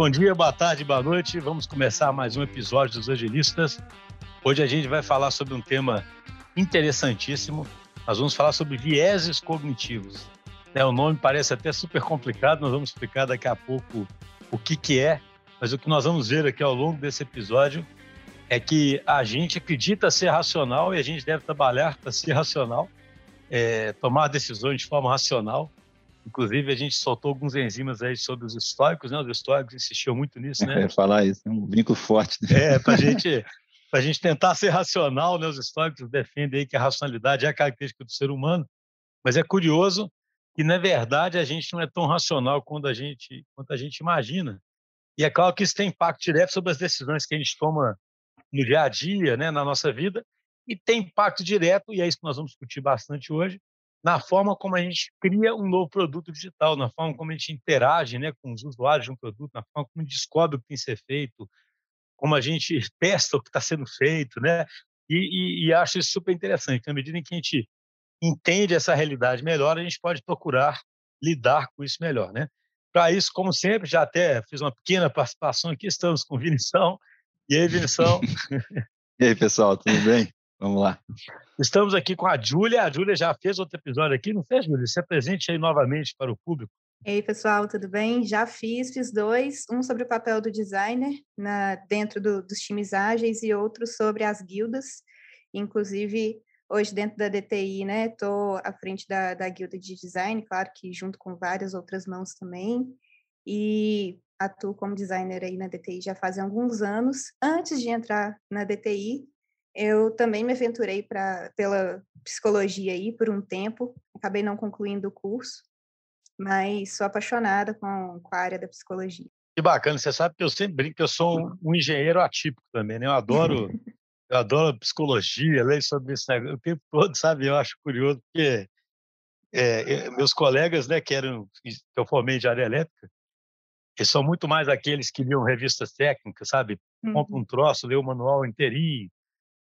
bom dia, boa tarde, boa noite. Vamos começar mais um episódio dos Angelistas. Hoje a gente vai falar sobre um tema interessantíssimo. Nós vamos falar sobre vieses cognitivos. É, o nome parece até super complicado, nós vamos explicar daqui a pouco o que, que é, mas o que nós vamos ver aqui ao longo desse episódio é que a gente acredita ser racional e a gente deve trabalhar para ser racional, é, tomar decisões de forma racional Inclusive, a gente soltou alguns enzimas aí sobre os históricos, né? Os históricos insistiam muito nisso, né? É, falar isso, é um brinco forte. Né? É, para gente, a gente tentar ser racional, né? Os históricos defendem aí que a racionalidade é a característica do ser humano, mas é curioso que, na verdade, a gente não é tão racional quanto a gente, quanto a gente imagina. E é claro que isso tem impacto direto sobre as decisões que a gente toma no dia a dia, né? Na nossa vida, e tem impacto direto, e é isso que nós vamos discutir bastante hoje, na forma como a gente cria um novo produto digital, na forma como a gente interage né, com os usuários de um produto, na forma como descobre o que tem que ser feito, como a gente testa o que está sendo feito, né? E, e, e, acho isso super interessante. Na medida em que a gente entende essa realidade melhor, a gente pode procurar lidar com isso melhor, né? Para isso, como sempre, já até fiz uma pequena participação aqui, estamos com o Vinição. E aí, Vinição? e aí, pessoal, tudo bem? Vamos lá. Estamos aqui com a Júlia. A Júlia já fez outro episódio aqui, não fez, Júlia? Se apresente aí novamente para o público. Ei, pessoal, tudo bem? Já fiz, fiz dois. Um sobre o papel do designer na, dentro do, dos times ágeis e outro sobre as guildas. Inclusive, hoje dentro da DTI, né, estou à frente da, da guilda de design, claro que junto com várias outras mãos também. E atuo como designer aí na DTI já faz alguns anos. Antes de entrar na DTI, eu também me aventurei pra, pela psicologia aí por um tempo, acabei não concluindo o curso, mas sou apaixonada com, com a área da psicologia. Que bacana, você sabe que eu sempre brinco que eu sou um, engenheiro atípico também, né? Eu adoro, eu adoro psicologia, ler sobre isso o tempo todo, sabe? Eu acho curioso porque é, meus colegas, né, que eram que eu formei de área elétrica, eles são muito mais aqueles que liam revistas técnicas, sabe? Compra uhum. um troço, lê o manual inteirinho,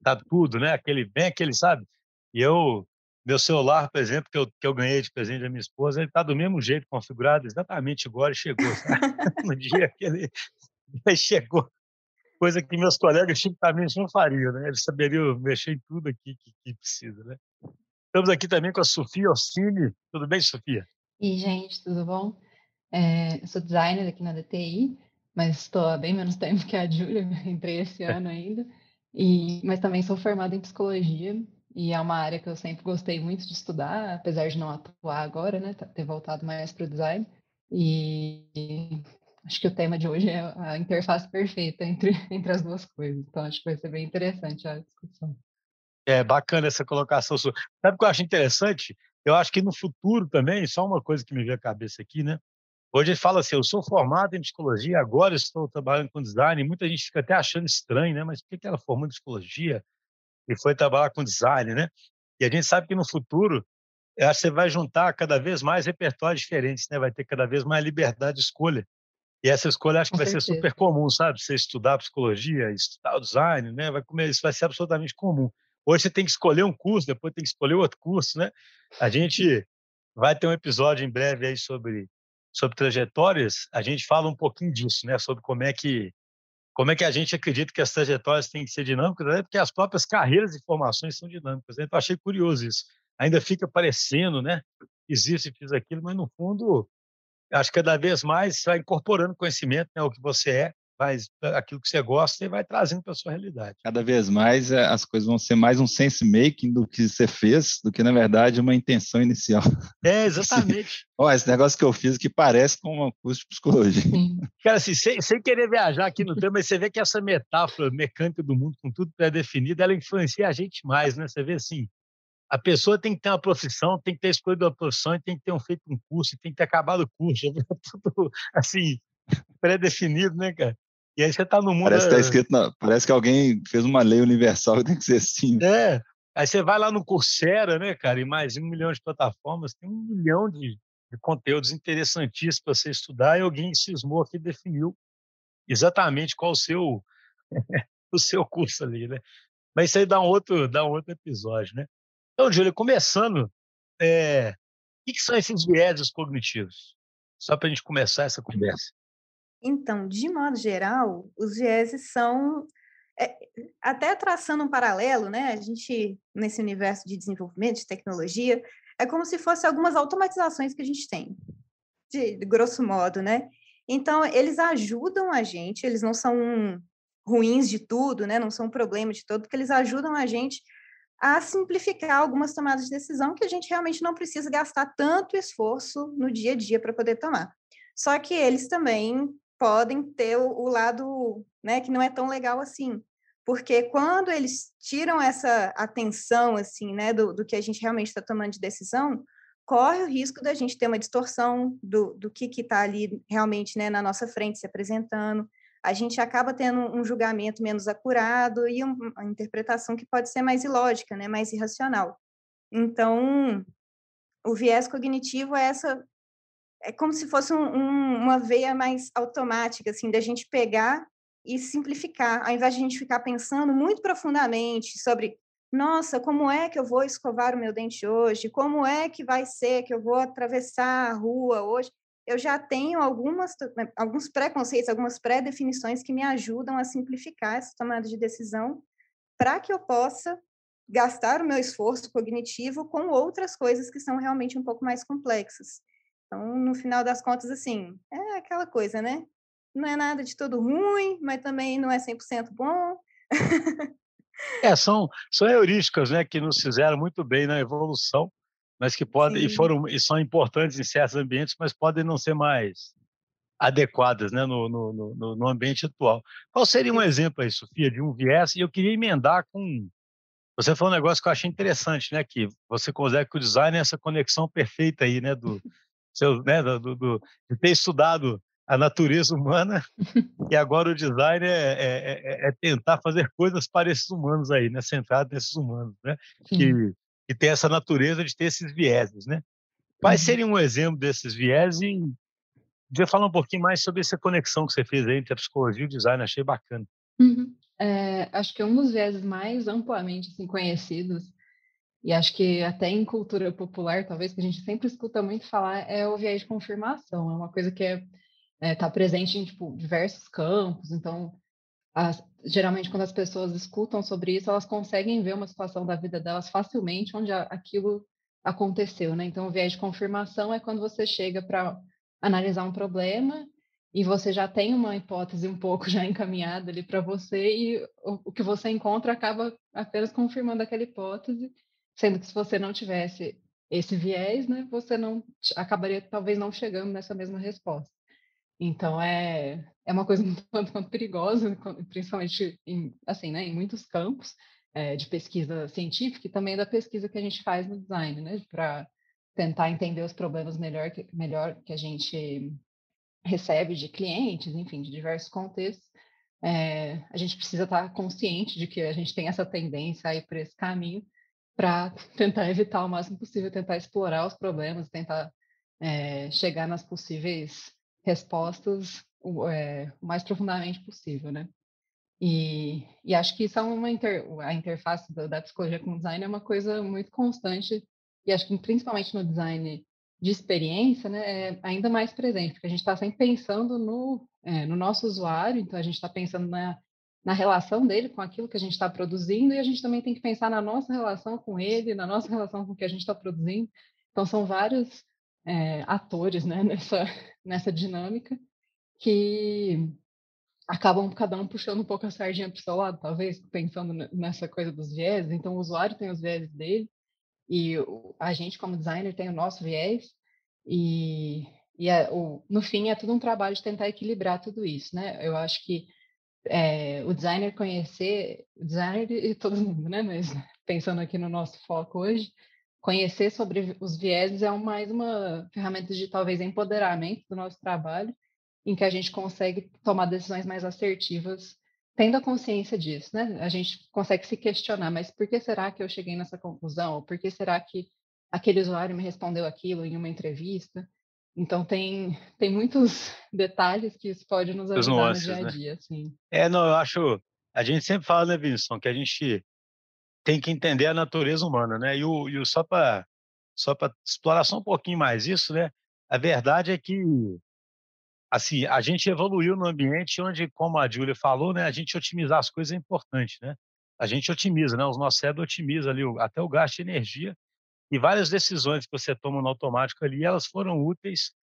dá tudo, né? Aquele bem aquele, sabe? E eu meu celular, por exemplo, que eu, que eu ganhei de presente da minha esposa, ele está do mesmo jeito configurado, exatamente igual e chegou. no dia que ele, ele, chegou, coisa que meus colegas tipicamente não fariam, né? Eles saberiam mexer em tudo aqui que, que precisa, né? Estamos aqui também com a Sofia Orsini. Tudo bem, Sofia? E gente, tudo bom? É, eu sou designer aqui na DTI, mas estou há bem menos tempo que a Júlia, entrei esse ano ainda. E, mas também sou formada em psicologia e é uma área que eu sempre gostei muito de estudar, apesar de não atuar agora, né? Ter voltado mais para o design. E acho que o tema de hoje é a interface perfeita entre, entre as duas coisas. Então acho que vai ser bem interessante a discussão. É bacana essa colocação sua. Sabe o que eu acho interessante? Eu acho que no futuro também, só uma coisa que me veio à cabeça aqui, né? Hoje ele fala assim: eu sou formado em psicologia, agora estou trabalhando com design. Muita gente fica até achando estranho, né? Mas por que ela formou em psicologia e foi trabalhar com design, né? E a gente sabe que no futuro você vai juntar cada vez mais repertórios diferentes, né? Vai ter cada vez mais liberdade de escolha. E essa escolha acho que com vai certeza. ser super comum, sabe? Você estudar psicologia, estudar design, né? Vai comer, isso vai ser absolutamente comum. Hoje você tem que escolher um curso, depois tem que escolher outro curso, né? A gente vai ter um episódio em breve aí sobre sobre trajetórias, a gente fala um pouquinho disso, né? Sobre como é que como é que a gente acredita que as trajetórias têm que ser dinâmicas, né? porque as próprias carreiras e formações são dinâmicas. Né? Então, achei curioso isso. Ainda fica parecendo, né? Existe, fiz aquilo, mas no fundo, acho que cada vez mais vai incorporando conhecimento, né? O que você é, faz aquilo que você gosta e vai trazendo para a sua realidade. Cada vez mais eh, as coisas vão ser mais um sense making do que você fez, do que na verdade uma intenção inicial. É, exatamente. Ó, esse negócio que eu fiz que parece com um curso de psicologia. Cara, assim, sem, sem querer viajar aqui no tema, mas você vê que essa metáfora mecânica do mundo, com tudo pré-definido, ela influencia a gente mais, né? Você vê assim, a pessoa tem que ter uma profissão, tem que ter escolhido uma profissão, tem que ter um, feito um curso, tem que ter acabado o curso, tudo assim, pré-definido, né, cara? E aí você tá no mundo. Parece que, tá escrito na... Parece que alguém fez uma lei universal que tem que ser assim. É. Aí você vai lá no Coursera, né, cara, e mais um milhão de plataformas, tem um milhão de, de conteúdos interessantíssimos para você estudar, e alguém cismou aqui definiu exatamente qual o seu, o seu curso ali, né? Mas isso aí dá um outro, dá um outro episódio, né? Então, Júlio, começando, é, o que, que são esses vieses cognitivos? Só para a gente começar essa conversa. Então, de modo geral, os vieses são é, até traçando um paralelo, né? A gente nesse universo de desenvolvimento de tecnologia é como se fosse algumas automatizações que a gente tem, de, de grosso modo, né? Então, eles ajudam a gente, eles não são ruins de tudo, né? Não são um problema de todo, porque eles ajudam a gente a simplificar algumas tomadas de decisão que a gente realmente não precisa gastar tanto esforço no dia a dia para poder tomar. Só que eles também podem ter o, o lado né, que não é tão legal assim. Porque quando eles tiram essa atenção assim, né, do, do que a gente realmente está tomando de decisão, corre o risco da gente ter uma distorção do, do que está ali realmente né, na nossa frente se apresentando. A gente acaba tendo um julgamento menos acurado e uma interpretação que pode ser mais ilógica, né, mais irracional. Então, o viés cognitivo é essa é como se fosse um, um, uma veia mais automática, assim, da gente pegar e simplificar, ao invés de a gente ficar pensando muito profundamente sobre, nossa, como é que eu vou escovar o meu dente hoje? Como é que vai ser que eu vou atravessar a rua hoje? Eu já tenho algumas, né, alguns preconceitos, algumas pré-definições que me ajudam a simplificar essa tomada de decisão para que eu possa gastar o meu esforço cognitivo com outras coisas que são realmente um pouco mais complexas. Então, no final das contas, assim, é aquela coisa, né? Não é nada de todo ruim, mas também não é 100% bom. é, são, são heurísticas, né, que nos fizeram muito bem na evolução, mas que podem, Sim. e foram, e são importantes em certos ambientes, mas podem não ser mais adequadas, né, no, no, no, no ambiente atual. Qual seria um exemplo aí, Sofia, de um viés? E eu queria emendar com você falou um negócio que eu achei interessante, né? Que você consegue que o design é essa conexão perfeita aí, né? Do, seu, né, do, do, de ter estudado a natureza humana e agora o design é, é, é, é, tentar fazer coisas para esses humanos aí, né, centrado nesses humanos, né, que, que tem essa natureza de ter esses vieses, né. Quais uhum. seriam um exemplo desses vieses e podia falar um pouquinho mais sobre essa conexão que você fez aí entre a psicologia e o design, achei bacana. Uhum. É, acho que um dos vieses mais amplamente assim, conhecidos e acho que até em cultura popular, talvez, que a gente sempre escuta muito falar, é o viés de confirmação. É uma coisa que é, é tá presente em tipo, diversos campos. Então, as, geralmente, quando as pessoas escutam sobre isso, elas conseguem ver uma situação da vida delas facilmente onde a, aquilo aconteceu. Né? Então, o viés de confirmação é quando você chega para analisar um problema e você já tem uma hipótese um pouco já encaminhada ali para você e o, o que você encontra acaba apenas confirmando aquela hipótese Sendo que se você não tivesse esse viés, né, você não acabaria talvez não chegando nessa mesma resposta. Então é é uma coisa muito perigosa, principalmente em assim, né, em muitos campos é, de pesquisa científica e também da pesquisa que a gente faz no design, né, para tentar entender os problemas melhor que, melhor que a gente recebe de clientes, enfim, de diversos contextos. É, a gente precisa estar consciente de que a gente tem essa tendência a ir por esse caminho para tentar evitar o máximo possível, tentar explorar os problemas, tentar é, chegar nas possíveis respostas o, é, o, mais profundamente possível, né? E, e acho que isso é uma inter, a interface da, da, psicologia com o design é uma coisa muito constante e acho que principalmente no design de experiência, né, é ainda mais presente, porque a gente está sempre pensando no, é, no nosso usuário, então a gente está pensando na na relação dele com aquilo que a gente está produzindo e a gente também tem que pensar na nossa relação com ele, na nossa relação com o que a gente está produzindo. Então, são vários é, atores né, nessa, nessa dinâmica que acabam cada um puxando um pouco a sardinha para o seu lado, talvez, pensando nessa coisa dos viés. Então, o usuário tem os viés dele e a gente, como designer, tem o nosso viés. E, e é, o, no fim, é tudo um trabalho de tentar equilibrar tudo isso. Né? Eu acho que é, o designer conhecer, o designer e todo mundo, né? Mas pensando aqui no nosso foco hoje, conhecer sobre os vieses é mais uma ferramenta de talvez empoderamento do nosso trabalho, em que a gente consegue tomar decisões mais assertivas, tendo a consciência disso, né? A gente consegue se questionar, mas por que será que eu cheguei nessa conclusão? Por que será que aquele usuário me respondeu aquilo em uma entrevista? Então tem, tem muitos detalhes que isso pode nos ajudar nuances, no dia a né? dia, né? assim. É, não, eu acho, a gente sempre fala, né, Vinícius, que a gente tem que entender a natureza humana, né? E, o, e o, só para só para explorar só um pouquinho mais isso, né? A verdade é que assim, a gente evoluiu no ambiente onde, como a Júlia falou, né, a gente otimizar as coisas é importante, né? A gente otimiza, né? Os nossos cérebros otimizam ali até o gasto de energia e várias decisões que você toma no automático ali, elas foram úteis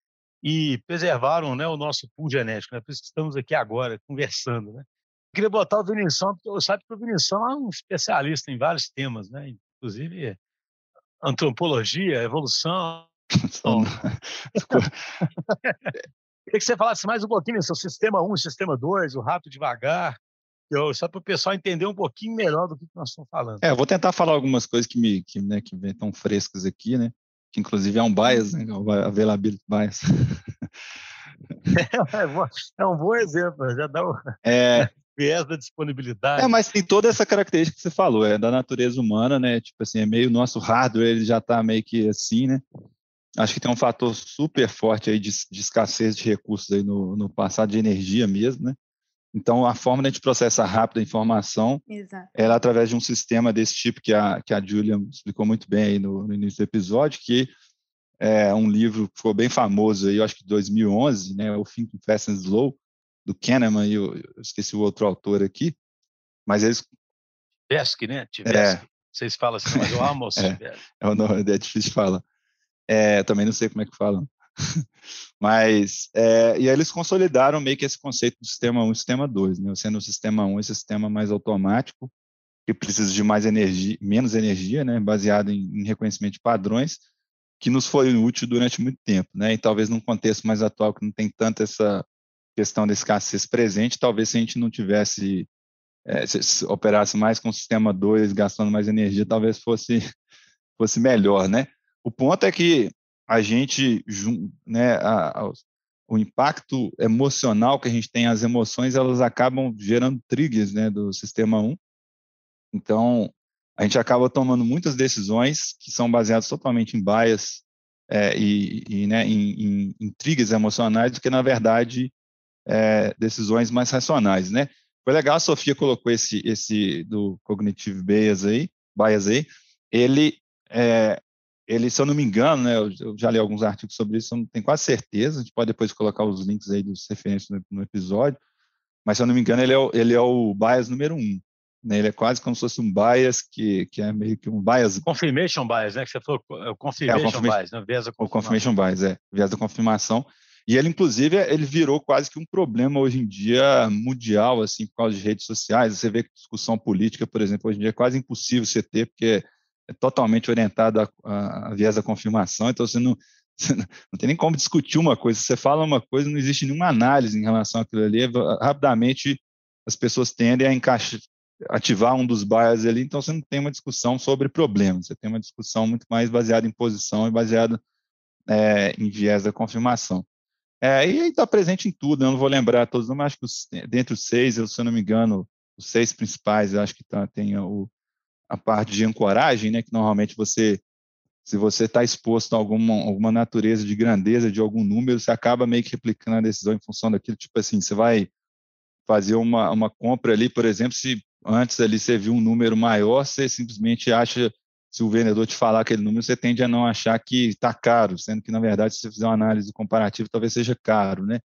e preservaram, né, o nosso pool genético, né? Por isso que estamos aqui agora conversando, né? Eu queria botar o Vinição, porque eu sabe que o Vinição é um especialista em vários temas, né? Inclusive antropologia, evolução. Queria que você falasse mais um pouquinho sobre o sistema 1 sistema 2, o rápido devagar, eu, só para o pessoal entender um pouquinho melhor do que nós estamos falando. É, eu vou tentar falar algumas coisas que me que, né, que tão frescas aqui, né? Que inclusive é um bias, né? O availability bias. É, é, um bom exemplo, já dá o é, viés da disponibilidade. É, mas tem toda essa característica que você falou, é da natureza humana, né? Tipo assim, é meio nosso hardware, ele já está meio que assim, né? Acho que tem um fator super forte aí de, de escassez de recursos aí no, no, passado de energia mesmo, né? Então, a forma de a gente processar rápido a informação Exato. era através de um sistema desse tipo que a, que a Julia explicou muito bem aí no, no início do episódio, que é um livro que ficou bem famoso aí, eu acho que 2011, né? O Think Fast and Slow, do Kahneman, e eu, eu, esqueci o outro autor aqui, mas eles... Tversky, né? Tversky. É. Vocês falam assim, mas eu amo é, é, o nome, é difícil de falar. É, também não sei como é que falam. Mas, é, e aí eles consolidaram meio que esse conceito do sistema 1 e sistema 2, né? sendo o sistema 1 esse sistema mais automático, que precisa de mais energia, menos energia, né? baseado em, em reconhecimento de padrões, que nos foi útil durante muito tempo. Né? E talvez num contexto mais atual, que não tem tanta essa questão da escassez presente, talvez se a gente não tivesse, é, se operasse mais com o sistema 2, gastando mais energia, talvez fosse, fosse melhor, né? O ponto é que a gente, né, a, a, o impacto emocional que a gente tem, as emoções, elas acabam gerando triggers né, do sistema 1. Então, a gente acaba tomando muitas decisões que são baseadas totalmente em bias é, e, e né, em, em, em, triggers emocionais do que, na verdade, é, decisões mais racionais. Né? Foi legal, a Sofia colocou esse, esse do Cognitive Bias aí, bias aí. Ele é, ele, se eu não me engano, né, eu, já li alguns artigos sobre isso, eu não tenho quase certeza, a gente pode depois colocar os links aí dos referências no, no episódio, mas se eu não me engano, ele é o, ele é o bias número um. Né, ele é quase como se fosse um bias que, que é meio que um bias. Confirmation bias, né? Que você falou, é o confirmation, é, o confirmation bias, né? Viés da O confirmation bias, é, viés da confirmação. E ele, inclusive, ele virou quase que um problema hoje em dia mundial, assim, por causa de redes sociais. Você vê que discussão política, por exemplo, hoje em dia é quase impossível você ter, porque é totalmente orientado a, a, a viés da confirmação, então você não, você não, tem nem como discutir uma coisa. Você fala uma coisa, não existe nenhuma análise em relação àquilo ali. Rapidamente as pessoas tendem a encaixar, ativar um dos bias ali, então você não tem uma discussão sobre problemas, você tem uma discussão muito mais baseada em posição e baseada é, em viés da confirmação. É, e está presente em tudo, eu não vou lembrar todos, mas acho que os, dentre os seis, eu, se eu não me engano, os seis principais, eu acho que tá, tem o, a parte de ancoragem, né, que normalmente você, se você está exposto a alguma, alguma natureza de grandeza de algum número, você acaba meio que replicando a decisão em função daquilo, tipo assim, você vai fazer uma, uma compra ali, por exemplo, se antes ali você viu um número maior, você simplesmente acha, se o vendedor te falar aquele número, você tende a não achar que está caro, sendo que, na verdade, se você fizer uma análise comparativa, talvez seja caro, né?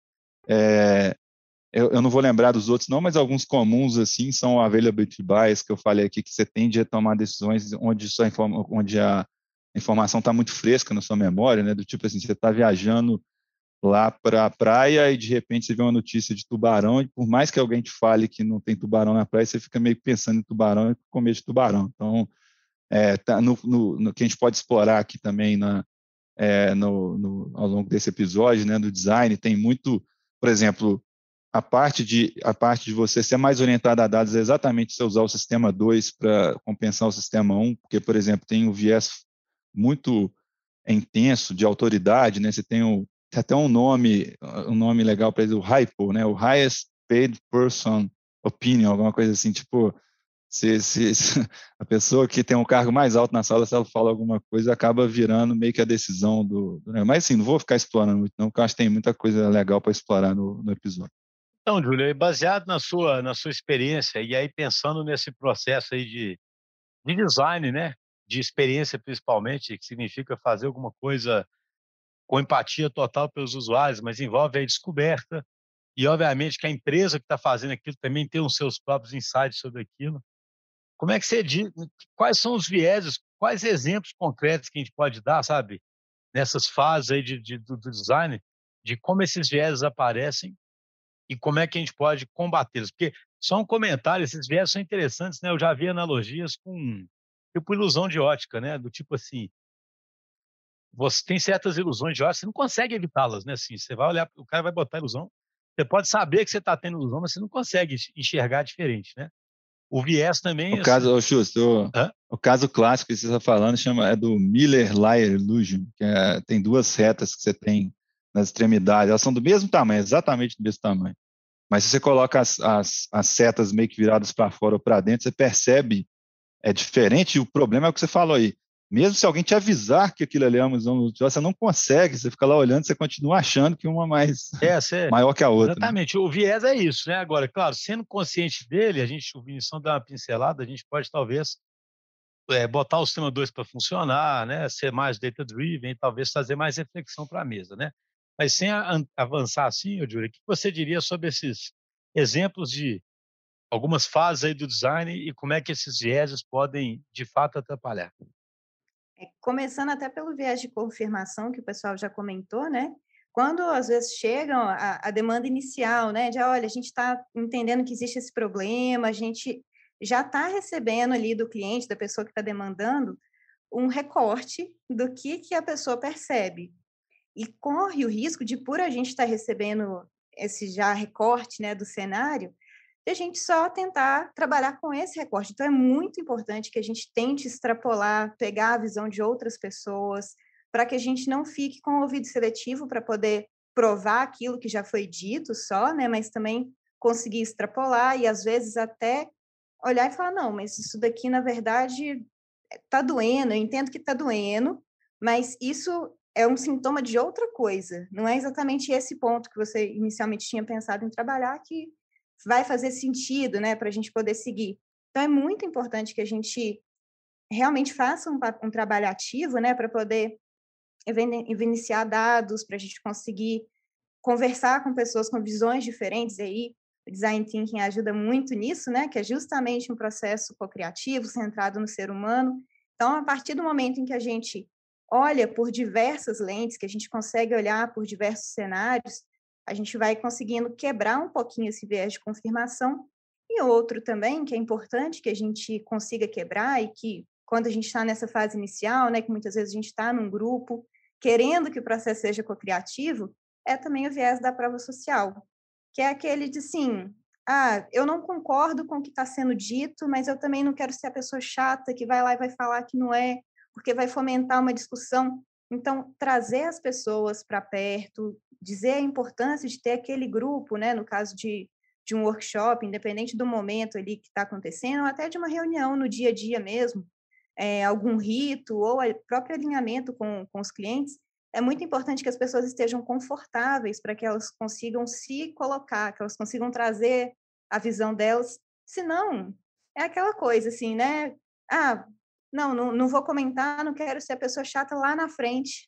É, eu, eu, não vou lembrar dos outros não, mas alguns comuns assim são o availability bias que eu falei aqui que você tende a tomar decisões onde sua informa, onde a informação está muito fresca na sua memória, né? Do tipo assim, você está viajando lá para a praia e de repente você vê uma notícia de tubarão e por mais que alguém te fale que não tem tubarão na praia, você fica meio pensando em tubarão e comer de tubarão. Então, é, tá no, no, no, que a gente pode explorar aqui também na, é, no, no, ao longo desse episódio, né, do design, tem muito, por exemplo, a parte de a parte de você ser mais orientado a dados é exatamente você usar o sistema 2 para compensar o sistema 1, um, porque por exemplo, tem um viés muito intenso de autoridade, né? Você tem, o, tem até um nome, um nome legal para ele, o HIPO, né? O Highest Paid Person Opinion, alguma coisa assim, tipo, se, se, se, a pessoa que tem um cargo mais alto na sala, se ela fala alguma coisa, acaba virando meio que a decisão do. do mas assim, não vou ficar explorando muito, não, porque eu acho que tem muita coisa legal para explorar no, no episódio. Então, Júlio, baseado na sua, na sua experiência e aí pensando nesse processo aí de, de design, né? De experiência principalmente, que significa fazer alguma coisa com empatia total pelos usuários, mas envolve a descoberta e, obviamente, que a empresa que está fazendo aquilo também tem os seus próprios insights sobre aquilo. Como é que você diz? Quais são os vieses? Quais exemplos concretos que a gente pode dar, sabe, nessas fases aí de, de do design, de como esses vieses aparecem e como é que a gente pode combatê-los? Porque só um comentário, esses vieses são interessantes, né? Eu já vi analogias com tipo ilusão de ótica, né? Do tipo assim, você tem certas ilusões de ótica, você não consegue evitá-las, né? Assim, você vai olhar, o cara vai botar ilusão, você pode saber que você está tendo ilusão, mas você não consegue enxergar diferente, né? O viés também. O assim, caso, oh, Justo, o, o, caso clássico que você está falando chama, é do Miller-Lyer Illusion, que é, tem duas retas que você tem nas extremidades, elas são do mesmo tamanho, exatamente do mesmo tamanho. Mas se você coloca as, as, as setas meio que viradas para fora ou para dentro, você percebe é diferente. E o problema é o que você falou aí. Mesmo se alguém te avisar que aquilo ali é uma ilusão você não consegue. Você fica lá olhando, você continua achando que uma mais é, maior que a outra. Né? Exatamente. Né? O viés é isso, né? Agora, claro, sendo consciente dele, a gente, o Vinição dá uma pincelada, a gente pode talvez é, botar o sistema 2 para funcionar, né? Ser mais data-driven, talvez trazer mais reflexão para a mesa, né? Mas sem avançar assim, diria, o que você diria sobre esses exemplos de algumas fases aí do design e como é que esses vieses podem, de fato, atrapalhar? É, começando até pelo viés de confirmação, que o pessoal já comentou, né? Quando, às vezes, chegam a, a demanda inicial, né? De, olha, a gente está entendendo que existe esse problema, a gente já está recebendo ali do cliente, da pessoa que está demandando, um recorte do que, que a pessoa percebe e corre o risco de, por a gente estar tá recebendo esse já recorte né, do cenário, de a gente só tentar trabalhar com esse recorte. Então, é muito importante que a gente tente extrapolar, pegar a visão de outras pessoas, para que a gente não fique com o ouvido seletivo para poder provar aquilo que já foi dito só, né, mas também conseguir extrapolar e, às vezes, até olhar e falar: não, mas isso daqui, na verdade, está doendo, eu entendo que está doendo, mas isso é um sintoma de outra coisa. Não é exatamente esse ponto que você inicialmente tinha pensado em trabalhar que vai fazer sentido, né, para a gente poder seguir. Então é muito importante que a gente realmente faça um, um trabalho ativo, né, para poder evidenciar dados, para a gente conseguir conversar com pessoas com visões diferentes. E aí, o design thinking ajuda muito nisso, né, que é justamente um processo co-criativo centrado no ser humano. Então, a partir do momento em que a gente olha por diversas lentes, que a gente consegue olhar por diversos cenários, a gente vai conseguindo quebrar um pouquinho esse viés de confirmação. E outro também, que é importante que a gente consiga quebrar e que quando a gente está nessa fase inicial, né, que muitas vezes a gente está num grupo, querendo que o processo seja co-criativo, é também o viés da prova social, que é aquele de, sim, ah, eu não concordo com o que está sendo dito, mas eu também não quero ser a pessoa chata que vai lá e vai falar que não é, porque vai fomentar uma discussão. Então, trazer as pessoas para perto, dizer a importância de ter aquele grupo, né, no caso de, de um workshop, independente do momento ali que está acontecendo, ou até de uma reunião no dia a dia mesmo, é, algum rito ou próprio alinhamento com, com os clientes, é muito importante que as pessoas estejam confortáveis para que elas consigam se colocar, que elas consigam trazer a visão delas. Senão, é aquela coisa assim, né? Ah, não, não, não vou comentar, não quero ser a pessoa chata lá na frente.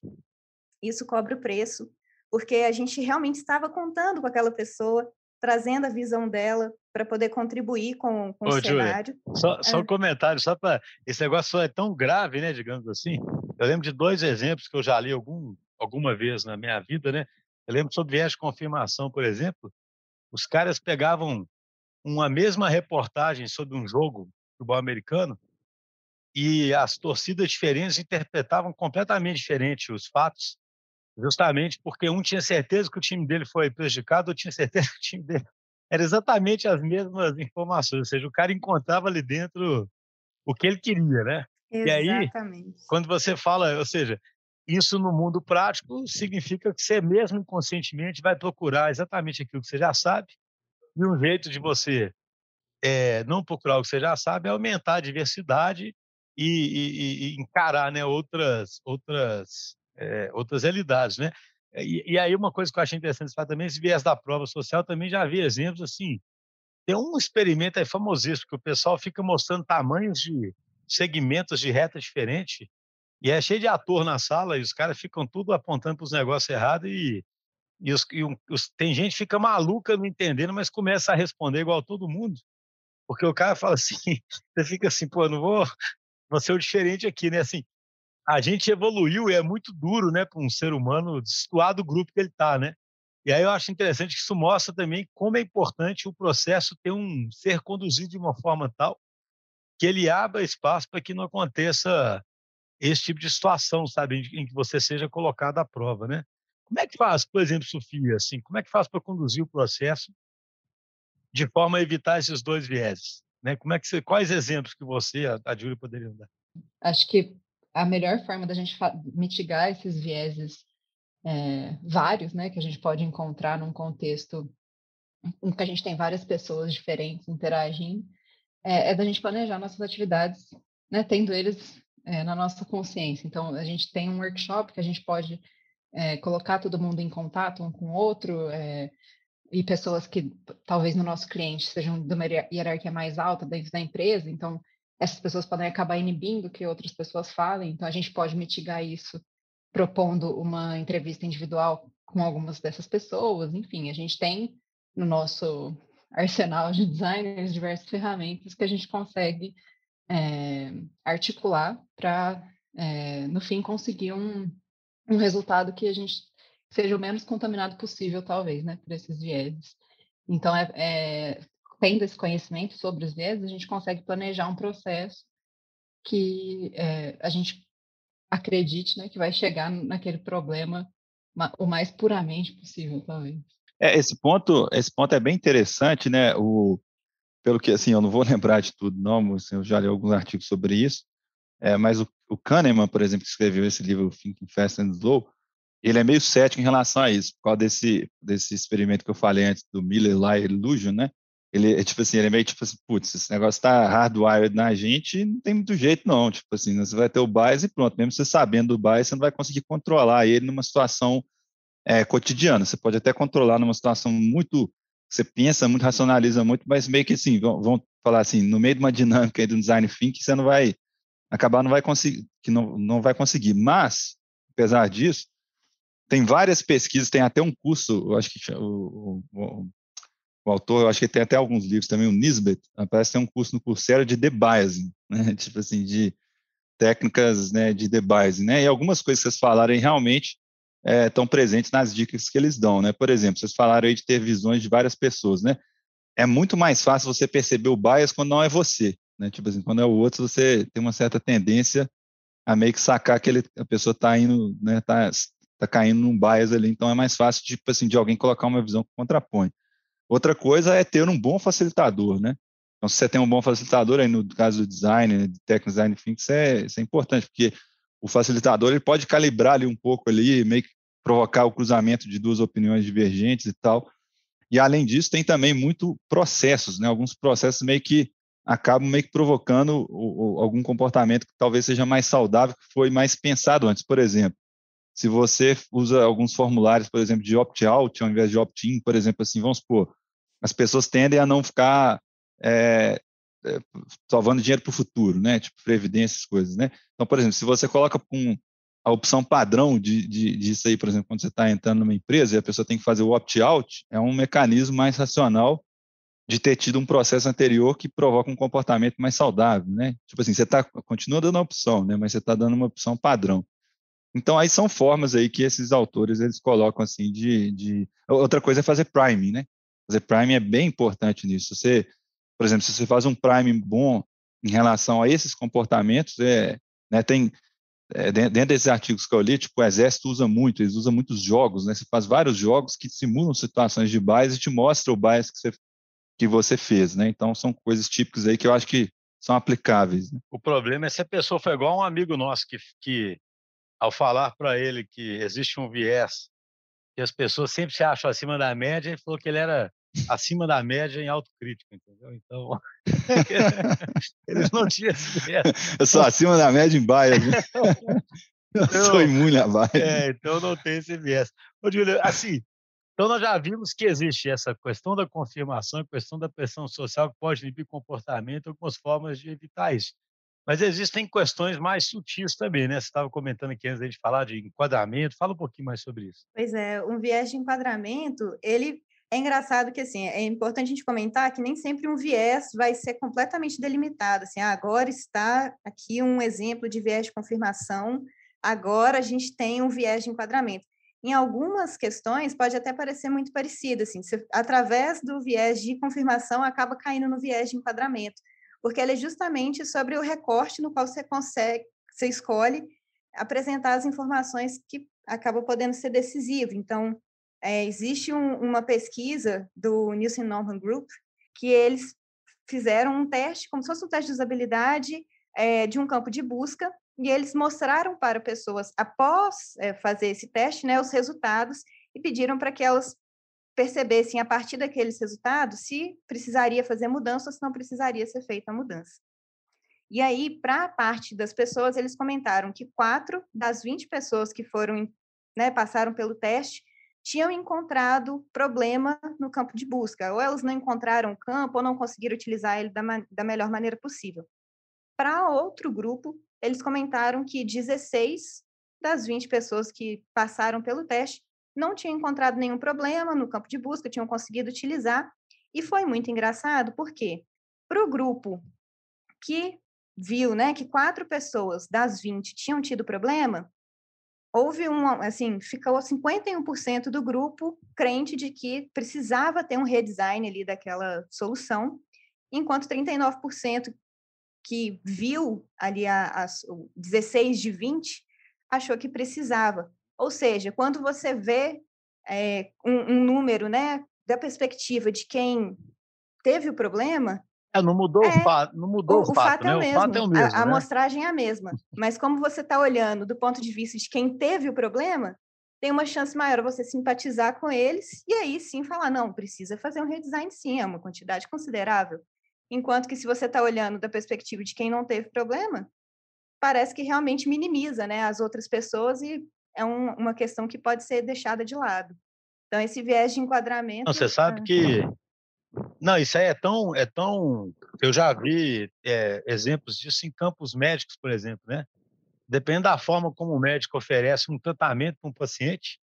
Isso cobra o preço, porque a gente realmente estava contando com aquela pessoa, trazendo a visão dela para poder contribuir com, com Ô, o cenário. só, é. só um comentário, só para. Esse negócio é tão grave, né, digamos assim. Eu lembro de dois exemplos que eu já li algum, alguma vez na minha vida, né? Eu lembro sobre viés de confirmação, por exemplo. Os caras pegavam uma mesma reportagem sobre um jogo futebol americano e as torcidas diferentes interpretavam completamente diferente os fatos, justamente porque um tinha certeza que o time dele foi prejudicado, outro tinha certeza que o time dele era exatamente as mesmas informações, ou seja, o cara encontrava ali dentro o que ele queria, né? Exatamente. E aí, quando você fala, ou seja, isso no mundo prático significa que você mesmo inconscientemente vai procurar exatamente aquilo que você já sabe, e um jeito de você é, não procurar o que você já sabe é aumentar a diversidade e, e, e encarar né, outras, outras, é, outras realidades. Né? E, e, aí uma coisa que eu achei interessante falar também, esse viés da prova social, também já vi exemplos assim, tem um experimento aí famosíssimo, que o pessoal fica mostrando tamanhos de segmentos de reta diferente E é cheio de ator na sala e os caras ficam tudo apontando para os negócios errados e, e, os, e os, tem gente que fica maluca não entendendo, mas começa a responder igual todo mundo. Porque o cara fala assim, você fica assim, pô, não vou, vou ser o diferente aqui, né? Assim, a gente evoluiu e é muito duro, né, para um ser humano situar do grupo que ele está, né? E aí eu acho interessante que isso mostra também como é importante o processo ter um ser conduzido de uma forma tal que ele abra espaço para que não aconteça esse tipo de situação, sabe, em, que você seja colocado à prova, né? Como é que faz, por exemplo, Sofia, assim, como é que faz para conduzir o processo de forma a evitar esses dois vieses, né? Como é que você, quais exemplos que você, a, a Júlia, poderiam dar? Acho que a melhor forma da gente mitigar esses vieses é, vários, né, que a gente pode encontrar num contexto em que a gente tem várias pessoas diferentes interagindo, é, é da gente planejar nossas atividades, né, tendo eles é, na nossa consciência. Então, a gente tem um workshop que a gente pode é, colocar todo mundo em contato um com o outro, é, e pessoas que talvez no nosso cliente sejam de uma hierarquia mais alta dentro da empresa, então essas pessoas podem acabar inibindo que outras pessoas falem, então a gente pode mitigar isso propondo uma entrevista individual com algumas dessas pessoas, enfim, a gente tem no nosso arsenal de designers diversas ferramentas que a gente consegue é, articular para, é, no fim, conseguir um, um resultado que a gente seja o menos contaminado possível, talvez, né, por esses vieses. Então, é, é, tendo esse conhecimento sobre os vieses, a gente consegue planejar um processo que é, a gente acredite né, que vai chegar naquele problema o mais puramente possível, talvez. É, esse ponto, esse ponto é bem interessante, né? O, pelo que assim, eu não vou lembrar de tudo, não, assim, eu já li alguns artigos sobre isso, é, mas o, o Kahneman, por exemplo, que escreveu esse livro Thinking Fast and Slow, ele é meio cético em relação a isso, por causa desse, desse experimento que eu falei antes do Miller-Lyle Illusion, né? ele é tipo assim, ele é meio tipo assim, putz, esse negócio tá hardwired na gente, não tem muito jeito não, tipo assim, você vai ter o bias e pronto, mesmo você sabendo do bias, você não vai conseguir controlar ele numa situação é, cotidiana, você pode até controlar numa situação muito, você pensa muito, racionaliza muito, mas meio que assim, vamos falar assim, no meio de uma dinâmica aí do design thinking, você não vai, acabar não vai conseguir, que não, não vai conseguir, mas, apesar disso, tem várias pesquisas, tem até um curso, eu acho que o, o, o autor, eu acho que tem até alguns livros também, o Nisbet, parece ter um curso no Coursera de debiasing, né? tipo assim, de técnicas né, de debiasing, né? E algumas coisas que vocês falaram aí realmente estão é, presentes nas dicas que eles dão, né? Por exemplo, vocês falaram aí de ter visões de várias pessoas, né? É muito mais fácil você perceber o bias quando não é você, né? Tipo assim, quando é o outro, você tem uma certa tendência a meio que sacar que ele, a pessoa está indo, né? Tá, tá caindo num bias ali, então é mais fácil, tipo assim, de alguém colocar uma visão que contrapõe. Outra coisa é ter um bom facilitador, né? Então, se você tem um bom facilitador, aí no caso do design, de tech design thinking, isso é, isso é importante, porque o facilitador ele pode calibrar ali um pouco ali, meio que provocar o cruzamento de duas opiniões divergentes e tal. E além disso, tem também muito processos, né? Alguns processos meio que acabam meio que provocando o, o, algum comportamento que talvez seja mais saudável, que foi mais pensado antes. Por exemplo, se você usa alguns formulários, por exemplo, de opt-out ao invés de opt-in, por exemplo, assim, vamos supor, as pessoas tendem a não ficar é, é, salvando dinheiro para o futuro, né? Tipo, previdência, essas coisas, né? Então, por exemplo, se você coloca com a opção padrão de, de, disso aí, por exemplo, quando você está entrando numa empresa e a pessoa tem que fazer o opt-out, é um mecanismo mais racional de ter tido um processo anterior que provoca um comportamento mais saudável, né? Tipo assim, você tá, continua dando a opção, né? Mas você está dando uma opção padrão. Então, aí são formas aí que esses autores, eles colocam assim de... de... Outra coisa é fazer priming, né? Fazer Prime é bem importante nisso. Você, por exemplo, se você faz um Prime bom em relação a esses comportamentos, é, né, tem é, dentro desses artigos que eu li, tipo, o Exército usa muito, eles usam muitos jogos, né? Você faz vários jogos que simulam situações de bias e te mostra o bias que você, que você fez, né? Então, são coisas típicas aí que eu acho que são aplicáveis. Né? O problema é se a pessoa foi igual um amigo nosso que, que ao falar para ele que existe um viés que as pessoas sempre se acham acima da média, ele falou que ele era acima da média em autocrítica, entendeu? Então, eles não tinham esse Eu sou acima da média em baia. Eu então, sou imune a baia. É, então não tem esse viés. Ô, Júlio, assim, então nós já vimos que existe essa questão da confirmação, a questão da pressão social que pode inibir comportamento, algumas formas de evitar isso. Mas existem questões mais sutis também, né? Você estava comentando aqui antes de falar de enquadramento. Fala um pouquinho mais sobre isso. Pois é, um viés de enquadramento, ele é engraçado que assim é importante a gente comentar que nem sempre um viés vai ser completamente delimitado. Assim, ah, agora está aqui um exemplo de viés de confirmação. Agora a gente tem um viés de enquadramento. Em algumas questões pode até parecer muito parecido, assim, você, através do viés de confirmação acaba caindo no viés de enquadramento porque ela é justamente sobre o recorte no qual você consegue, você escolhe apresentar as informações que acabam podendo ser decisivo. Então, é, existe um, uma pesquisa do Nielsen Norman Group que eles fizeram um teste, como se fosse um teste de usabilidade é, de um campo de busca, e eles mostraram para pessoas, após é, fazer esse teste, né, os resultados, e pediram para que elas percebessem a partir daqueles resultados se precisaria fazer mudança ou se não precisaria ser feita a mudança. E aí, para a parte das pessoas, eles comentaram que quatro das 20 pessoas que foram, né, passaram pelo teste, tinham encontrado problema no campo de busca, ou elas não encontraram o campo, ou não conseguiram utilizar ele da, da melhor maneira possível. Para outro grupo, eles comentaram que 16 das 20 pessoas que passaram pelo teste não tinham encontrado nenhum problema no campo de busca, tinham conseguido utilizar. E foi muito engraçado, porque para o grupo que viu né, que quatro pessoas das 20 tinham tido problema, houve um, assim, ficou 51% do grupo crente de que precisava ter um redesign ali daquela solução, enquanto 39% que viu ali as 16 de 20 achou que precisava. Ou seja, quando você vê é, um, um, número, né, da perspectiva de quem teve o problema. É, não mudou é, o fato, não mudou o, o fato, fato, né? é o mesmo. Fato é o mesmo. A, a né? amostragem é a mesma. Mas como você está olhando do ponto de vista de quem teve o problema, tem uma chance maior você simpatizar com eles e aí sim falar, não, precisa fazer um redesign sim, é uma quantidade considerável. Enquanto que se você está olhando da perspectiva de quem não teve problema, parece que realmente minimiza né, as outras pessoas e é um, uma questão que pode ser deixada de lado. Então, esse viés de enquadramento. Não, você sabe que. Não, isso aí é tão. É tão... Eu já vi é, exemplos disso em campos médicos, por exemplo, né? Depende da forma como o médico oferece um tratamento para um paciente,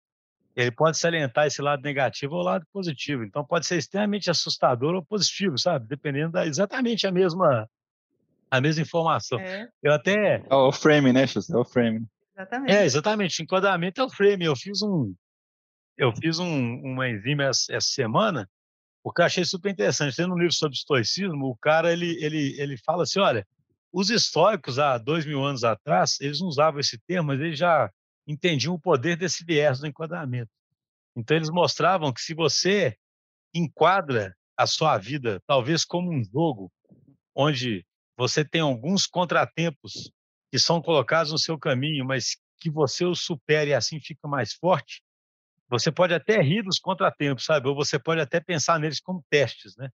ele pode salientar esse lado negativo ou lado positivo. Então, pode ser extremamente assustador ou positivo, sabe? Dependendo da exatamente a mesma a mesma informação. É. Eu até. É o frame, né, Chus? É o frame. Exatamente. É, exatamente. Enquadramento é o frame. Eu fiz um, eu fiz um, uma enzima essa, essa semana, porque eu achei super interessante. Tendo um livro sobre estoicismo, o cara ele, ele, ele fala assim: olha, os estoicos há dois mil anos atrás, eles não usavam esse termo, mas eles já entendiam o poder desse viés do enquadramento. Então, eles mostravam que se você enquadra a sua vida, talvez como um jogo, onde você tem alguns contratempos que são colocados no seu caminho, mas que você os supere e assim fica mais forte, você pode até rir dos contratempos, sabe? Ou você pode até pensar neles como testes, né?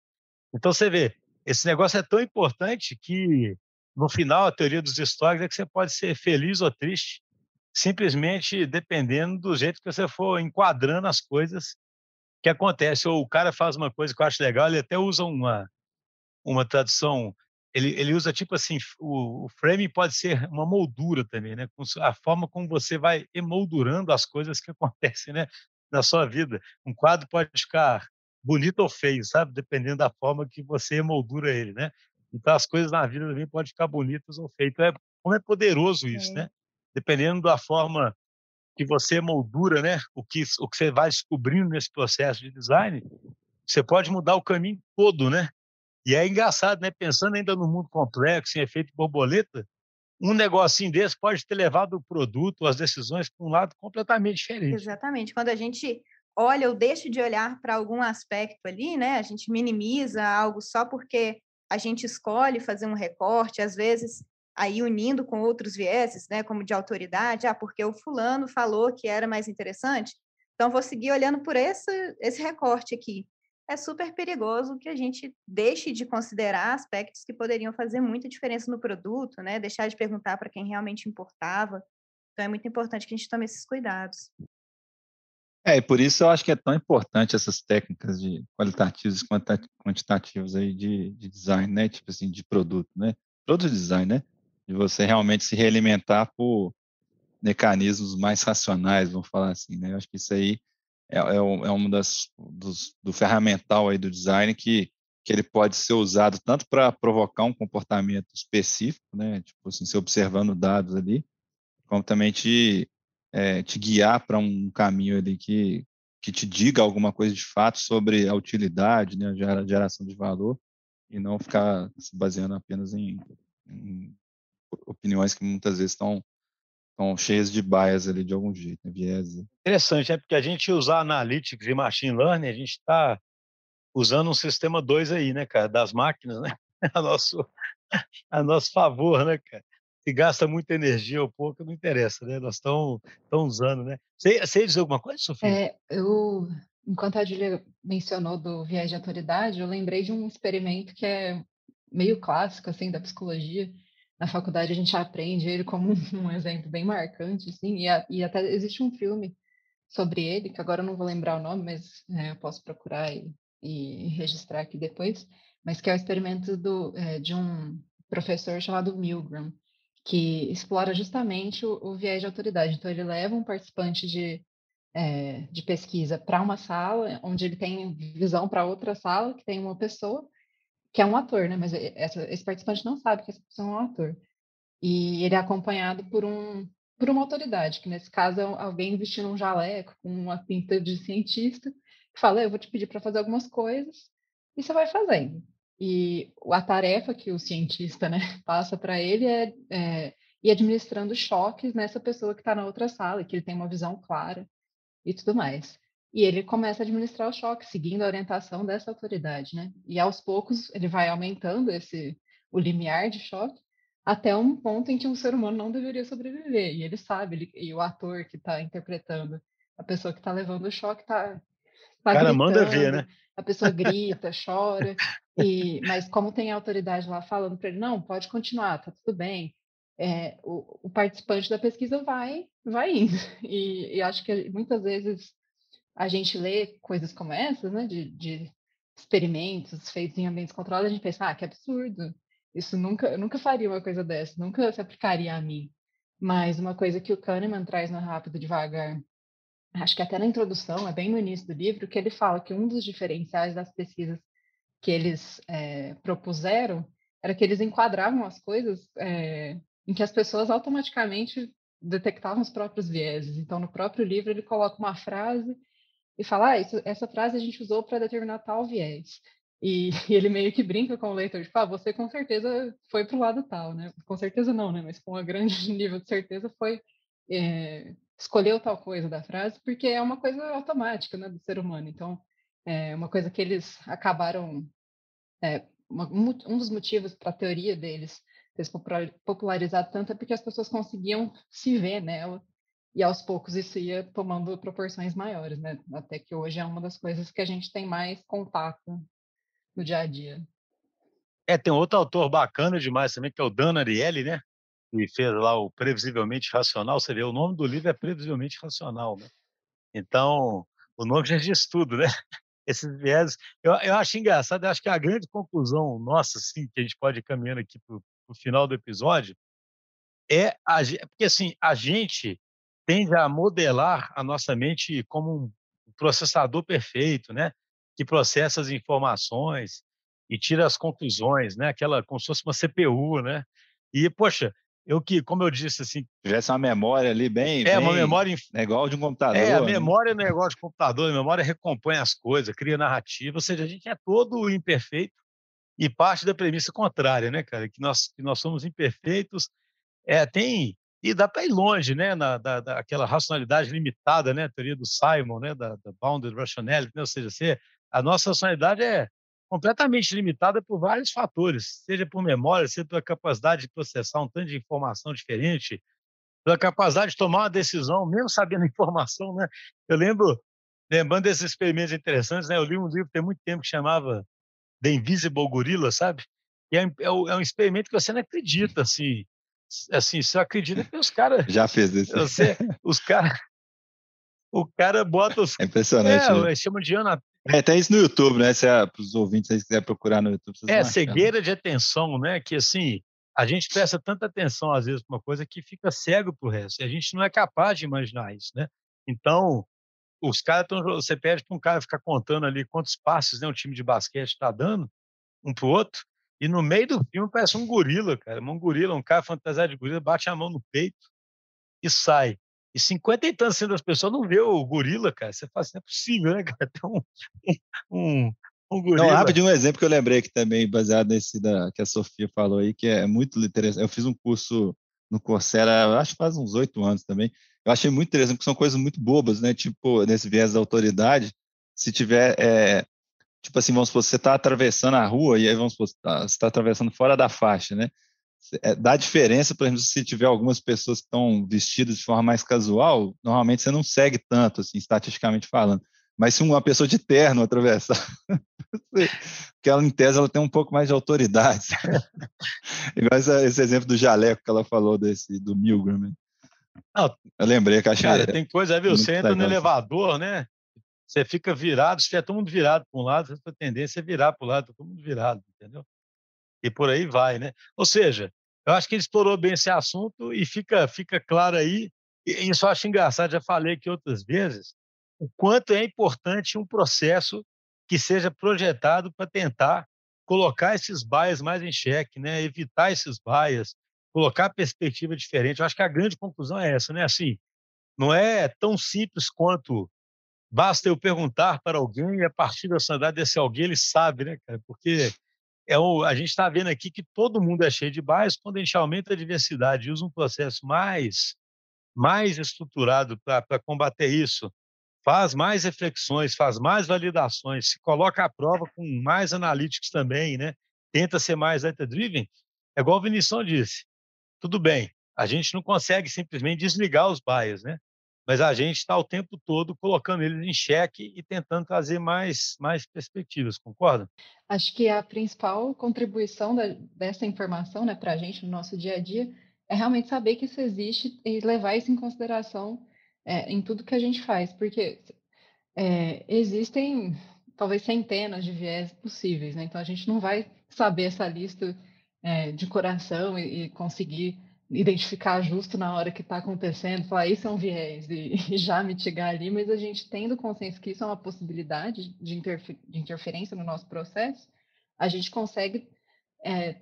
Então você vê, esse negócio é tão importante que no final a teoria dos históricos é que você pode ser feliz ou triste, simplesmente dependendo do jeito que você for enquadrando as coisas que acontecem. Ou o cara faz uma coisa que eu acho legal, ele até usa uma uma tradução ele, ele usa tipo assim, o, o frame pode ser uma moldura também, né? A forma como você vai emoldurando as coisas que acontecem, né? Na sua vida. Um quadro pode ficar bonito ou feio, sabe? Dependendo da forma que você emoldura ele, né? Então as coisas na vida também podem ficar bonitas ou feias. Então, é, como é poderoso isso, é. né? Dependendo da forma que você moldura, né? O que, o que você vai descobrindo nesse processo de design, você pode mudar o caminho todo, né? E é engraçado, né? Pensando ainda no mundo complexo, em efeito borboleta, um negocinho desse pode ter levado o produto, as decisões para um lado completamente diferente. Exatamente. Quando a gente olha ou deixa de olhar para algum aspecto ali, né? A gente minimiza algo só porque a gente escolhe fazer um recorte, às vezes aí unindo com outros vieses, né, como de autoridade, ah, porque o fulano falou que era mais interessante, então vou seguir olhando por esse, esse recorte aqui é super perigoso que a gente deixe de considerar aspectos que poderiam fazer muita diferença no produto, né? Deixar de perguntar para quem realmente importava. Então é muito importante que a gente tome esses cuidados. É, e por isso eu acho que é tão importante essas técnicas de qualitativos e quantitativos aí de, de design, né? Tipo assim, de produto, né? Produto design, né? de você realmente se realimentar por mecanismos mais racionais, vamos falar assim, né? Eu acho que isso aí é, é, é uma das dos, do ferramental aí do design que que ele pode ser usado tanto para provocar um comportamento específico, né, tipo assim, se observando dados ali, como também te, é, te guiar para um caminho ali que, que te diga alguma coisa de fato sobre a utilidade, né, a geração de valor, e não ficar se baseando apenas em, em opiniões que muitas vezes estão estão cheias de bias ali de algum jeito, né, viés. Interessante, é porque a gente usar analytics e machine learning, a gente está usando um sistema 2 aí, né, cara, das máquinas, né, a nosso, a nosso favor, né, cara. Se gasta muita energia ou pouco, não interessa, né? Nós estamos usando, né? Você, você ia dizer alguma coisa, Sofia? É, eu, enquanto a Julia mencionou do viés de autoridade, eu lembrei de um experimento que é meio clássico, assim, da psicologia. Na faculdade a gente aprende ele como um exemplo bem marcante, assim, e, a, e até existe um filme sobre ele, que agora eu não vou lembrar o nome, mas é, eu posso procurar e e registrar aqui depois, mas que é o experimento do, é, de um professor chamado Milgram, que explora justamente o, o, viés de autoridade. Então, ele leva um participante de, é, de pesquisa para uma sala, onde ele tem visão para outra sala, que tem uma pessoa, que é um ator, né? Mas essa, esse participante não sabe que essa pessoa é um ator. E ele é acompanhado por um por uma autoridade, que nesse caso é alguém vestindo um jaleco, com uma pinta de cientista, fala, eu vou te pedir para fazer algumas coisas e você vai fazendo. E a tarefa que o cientista né, passa para ele é, é ir administrando choques nessa pessoa que está na outra sala, que ele tem uma visão clara e tudo mais. E ele começa a administrar o choque, seguindo a orientação dessa autoridade, né? E aos poucos ele vai aumentando esse o limiar de choque até um ponto em que um ser humano não deveria sobreviver. E ele sabe, ele, e o ator que está interpretando a pessoa que está levando o choque está Tá cara manda ver, né? A pessoa grita, chora, e, mas como tem autoridade lá falando para ele, não, pode continuar, tá tudo bem. É, o, o, participante da pesquisa vai, vai indo. E, e, acho que muitas vezes a gente lê coisas como essas, né, de, de experimentos feitos em ambientes controlados, a gente pensa, ah, que absurdo. Isso nunca, eu nunca faria uma coisa dessa, nunca se aplicaria a mim. Mas uma coisa que o Kahneman traz no Rápido Devagar, acho que até na introdução, é bem no início do livro, que ele fala que um dos diferenciais das pesquisas que eles é, propuseram era que eles enquadravam as coisas é, em que as pessoas automaticamente detectavam os próprios vieses. Então, no próprio livro, ele coloca uma frase e fala: ah, isso, essa frase a gente usou para determinar tal viés. E, ele meio que brinca com o leitor, tipo, ah, você com certeza foi para o lado tal, né? Com certeza não, né? Mas com um grande nível de certeza foi é, escolheu tal coisa da frase, porque é uma coisa automática né, do ser humano. Então, é uma coisa que eles acabaram. É, uma, um dos motivos para a teoria deles ter se popularizado tanto é porque as pessoas conseguiam se ver nela e aos poucos isso ia tomando proporções maiores, né? Até que hoje é uma das coisas que a gente tem mais contato no dia a dia. É, tem outro autor bacana demais também, que é o Dan Ariely, né? que fez lá o Previsivelmente Racional, você vê, o nome do livro é Previsivelmente Racional, né? Então, o nome já diz tudo, né? Esses viés, eu, eu acho engraçado, eu acho que a grande conclusão nossa, assim, que a gente pode ir caminhando aqui para o final do episódio, é, a, porque assim, a gente tende a modelar a nossa mente como um processador perfeito, né? Que processa as informações e tira as conclusões, né? Aquela, como se fosse uma CPU, né? E, poxa, eu que, como eu disse, assim. Tivesse uma memória ali bem. É, bem, uma memória. É igual de um computador. É, a né? memória é negócio de computador, a memória recompõe as coisas, cria narrativa, ou seja, a gente é todo imperfeito e parte da premissa contrária, né, cara? Que nós, que nós somos imperfeitos. É, tem. E dá para ir longe, né, na, da, daquela racionalidade limitada, né, a teoria do Simon, né, da, da bounded rationality, né, ou seja, se a nossa racionalidade é completamente limitada por vários fatores, seja por memória, seja pela capacidade de processar um tanto de informação diferente, pela capacidade de tomar uma decisão, mesmo sabendo a informação, né? Eu lembro, lembrando desses experimentos interessantes, né? Eu li um livro tem muito tempo que chamava The Invisible Gorilla, sabe? E é, é, é um experimento que você não acredita, assim, assim, você acredita que os caras... Já fez isso. Você, os caras... O cara bota os... É impressionante. É, né? chamam de ana, é, tem isso no YouTube, né? Se é, para os ouvintes, se quiser procurar no YouTube. É, cegueira de atenção, né? Que assim, a gente presta tanta atenção, às vezes, para uma coisa que fica cego para o resto. E a gente não é capaz de imaginar isso, né? Então, os caras estão. Você pede para um cara ficar contando ali quantos passes né, um time de basquete está dando um para o outro, e no meio do filme parece um gorila, cara. Um gorila, um cara fantasiado de gorila, bate a mão no peito e sai. E 50 e tantos das pessoas não vê o gorila, cara. Você fala assim, não é possível, né, cara? Tem um, um, um gorila. Não, rapidinho um exemplo que eu lembrei aqui também, baseado nesse da, que a Sofia falou aí, que é muito interessante. Eu fiz um curso no Coursera, acho que faz uns oito anos também. Eu achei muito interessante, porque são coisas muito bobas, né? Tipo, nesse viés da autoridade, se tiver, é, tipo assim, vamos supor, você está atravessando a rua e aí vamos supor, tá, você está atravessando fora da faixa, né? É, dá diferença, por exemplo, se tiver algumas pessoas que estão vestidas de forma mais casual, normalmente você não segue tanto, assim, estatisticamente falando. Mas se uma pessoa de terno atravessar, porque ela, em tese, ela tem um pouco mais de autoridade. Igual esse exemplo do jaleco que ela falou, desse, do Milgram. Né? Não, eu lembrei que achei. Cara, tem coisa, viu? Você entra no elevador, né? Você fica virado, se tiver todo mundo virado para um lado, a tendência é virar para o lado, todo mundo virado, entendeu? E por aí vai, né? Ou seja, eu acho que ele explorou bem esse assunto e fica, fica claro aí, e isso eu acho engraçado, já falei aqui outras vezes, o quanto é importante um processo que seja projetado para tentar colocar esses baias mais em xeque, né? evitar esses baias, colocar perspectiva diferente. Eu acho que a grande conclusão é essa, né? Assim, não é tão simples quanto basta eu perguntar para alguém e a partir da sanidade desse alguém ele sabe, né, cara? Porque é o, a gente está vendo aqui que todo mundo é cheio de bias, quando a gente aumenta a diversidade e usa um processo mais, mais estruturado para combater isso, faz mais reflexões, faz mais validações, se coloca à prova com mais analíticos também, né? tenta ser mais data-driven, é igual o Vinição disse, tudo bem, a gente não consegue simplesmente desligar os bias, né? Mas a gente está o tempo todo colocando eles em xeque e tentando trazer mais, mais perspectivas, concorda? Acho que a principal contribuição da, dessa informação né, para a gente no nosso dia a dia é realmente saber que isso existe e levar isso em consideração é, em tudo que a gente faz, porque é, existem talvez centenas de viés possíveis, né? então a gente não vai saber essa lista é, de coração e, e conseguir identificar justo na hora que está acontecendo, falar isso é um viés e, e, já mitigar ali, mas a gente tendo consciência que isso é uma possibilidade de, interfer, de interferência no nosso processo, a gente consegue é,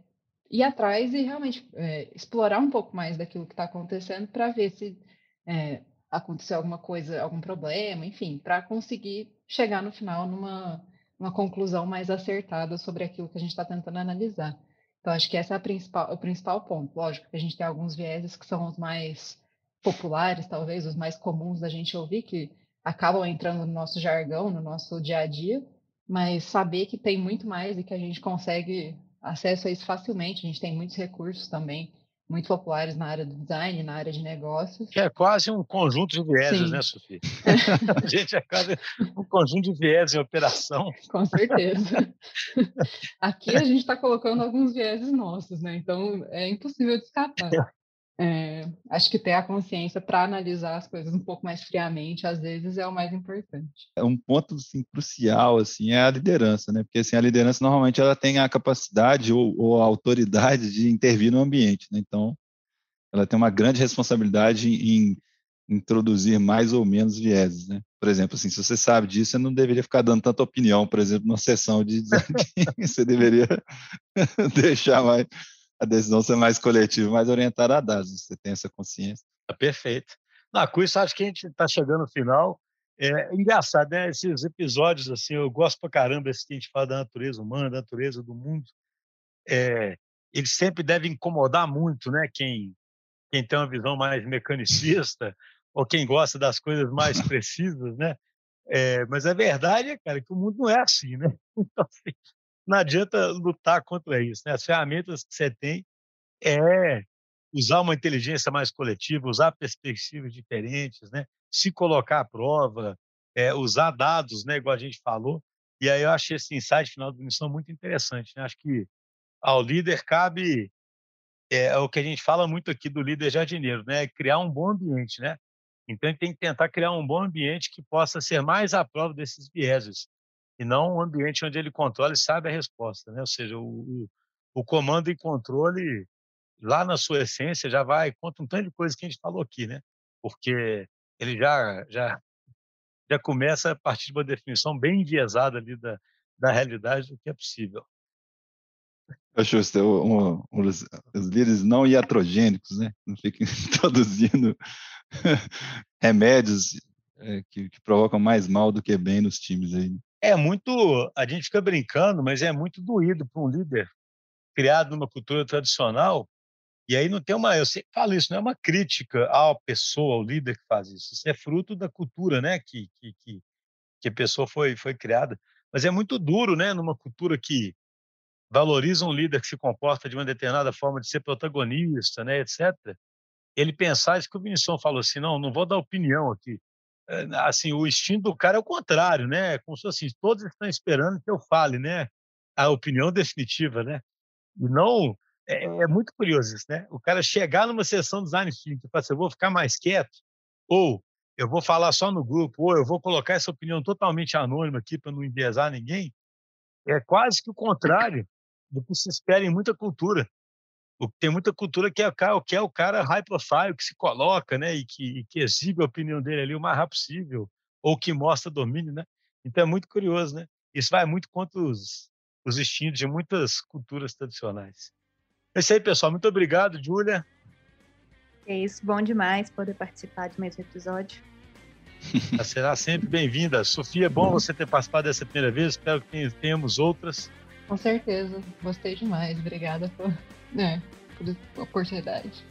ir atrás e realmente é, explorar um pouco mais daquilo que está acontecendo para ver se é, aconteceu alguma coisa, algum problema, enfim, para conseguir chegar no final numa uma conclusão mais acertada sobre aquilo que a gente está tentando analisar. Então, acho que esse é principal, o principal ponto. Lógico que a gente tem alguns vieses que são os mais populares, talvez, os mais comuns da gente ouvir, que acabam entrando no nosso jargão, no nosso dia a dia, mas saber que tem muito mais e que a gente consegue acesso a isso facilmente. A gente tem muitos recursos também muito populares na área do design, na área de negócios. Que é quase um conjunto de vieses, Sim. né, Sofia? a gente é quase um conjunto de vieses em operação. Com certeza. Aqui a gente está colocando alguns vieses nossos, né? Então é impossível de escapar. É, acho que ter a consciência para analisar as coisas um pouco mais friamente, às vezes, é o mais importante. É um ponto assim, crucial assim, é a liderança, né? Porque assim, a liderança normalmente ela tem a capacidade ou, ou a autoridade de intervir no ambiente. Né? Então, ela tem uma grande responsabilidade em introduzir mais ou menos vieses, né? Por exemplo, assim, se você sabe disso, você não deveria ficar dando tanta opinião, por exemplo, numa sessão de design. você deveria deixar mais a decisão ser mais coletiva, mais orientada a dados. Você tem essa consciência. Tá perfeito. Na com isso, acho que a gente está chegando no final. É engraçado, né? Esses episódios, assim, eu gosto pra caramba esse que a gente fala da natureza humana, da natureza do mundo. É, eles sempre devem incomodar muito, né? Quem, quem tem uma visão mais mecanicista ou quem gosta das coisas mais precisas, né? É, mas a verdade é, cara, que o mundo não é assim, né? Então, assim, não adianta lutar contra isso. Né? As ferramentas que você tem é usar uma inteligência mais coletiva, usar perspectivas diferentes, né? se colocar à prova, é, usar dados, né? igual a gente falou. E aí eu achei esse insight final da missão muito interessante. Né? Acho que ao líder cabe é, é, o que a gente fala muito aqui do líder jardineiro, né? criar um bom ambiente. Né? Então, ele tem que tentar criar um bom ambiente que possa ser mais à prova desses vieses e não um ambiente onde ele controla e sabe a resposta, né? Ou seja, o, o, o comando e controle lá na sua essência já vai contra um tanto de coisa que a gente falou aqui, né? Porque ele já já já começa a partir de uma definição bem enviesada ali da, da realidade do que é possível. Justo, um, um, os, os líderes não iatrogênicos, né? Não fiquem introduzindo remédios é, que, que, provocam mais mal do que bem nos times aí. É muito, a gente fica brincando, mas é muito doído para um líder criado numa cultura tradicional. E aí não tem uma, eu sempre falo isso, não é uma crítica à pessoa, ao líder que faz isso. Isso é fruto da cultura, né? Que que, que, que a pessoa foi foi criada. Mas é muito duro, né? Numa cultura que valoriza um líder que se comporta de uma determinada forma de ser protagonista, né, etc. Ele pensar isso que o Vinicius falou assim, não, não vou dar opinião aqui. É, assim, o instinto do cara é o contrário, né? Como se assim, todos estão esperando que eu fale, né? A opinião definitiva, né? E não é, é muito curioso isso, né? O cara chegar numa sessão design thinking e falar assim, eu vou ficar mais quieto, ou eu vou falar só no grupo, ou eu vou colocar essa opinião totalmente anônima aqui para não enviesar ninguém, é quase que o contrário do que se espera em muita cultura. Tem muita cultura que é, que é o cara high profile, que se coloca, né, e que, e que exibe a opinião dele ali o mais rápido possível, ou que mostra domínio, né? Então é muito curioso, né? Isso vai muito contra os, os instintos de muitas culturas tradicionais. É isso aí, pessoal. Muito obrigado, Júlia. É isso, bom demais poder participar de mais um episódio. Será sempre bem-vinda. Sofia, é bom você ter participado dessa primeira vez. Espero que tenhamos outras. Com certeza, gostei demais. Obrigada por, né, por oportunidade.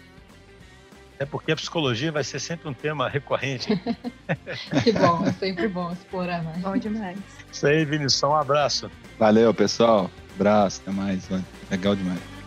É porque a psicologia vai ser sempre um tema recorrente. que bom, é sempre bom explorar mais. Bom demais. Isso aí, Vinícius, um abraço. Valeu, pessoal. Abraço, até mais. Legal demais.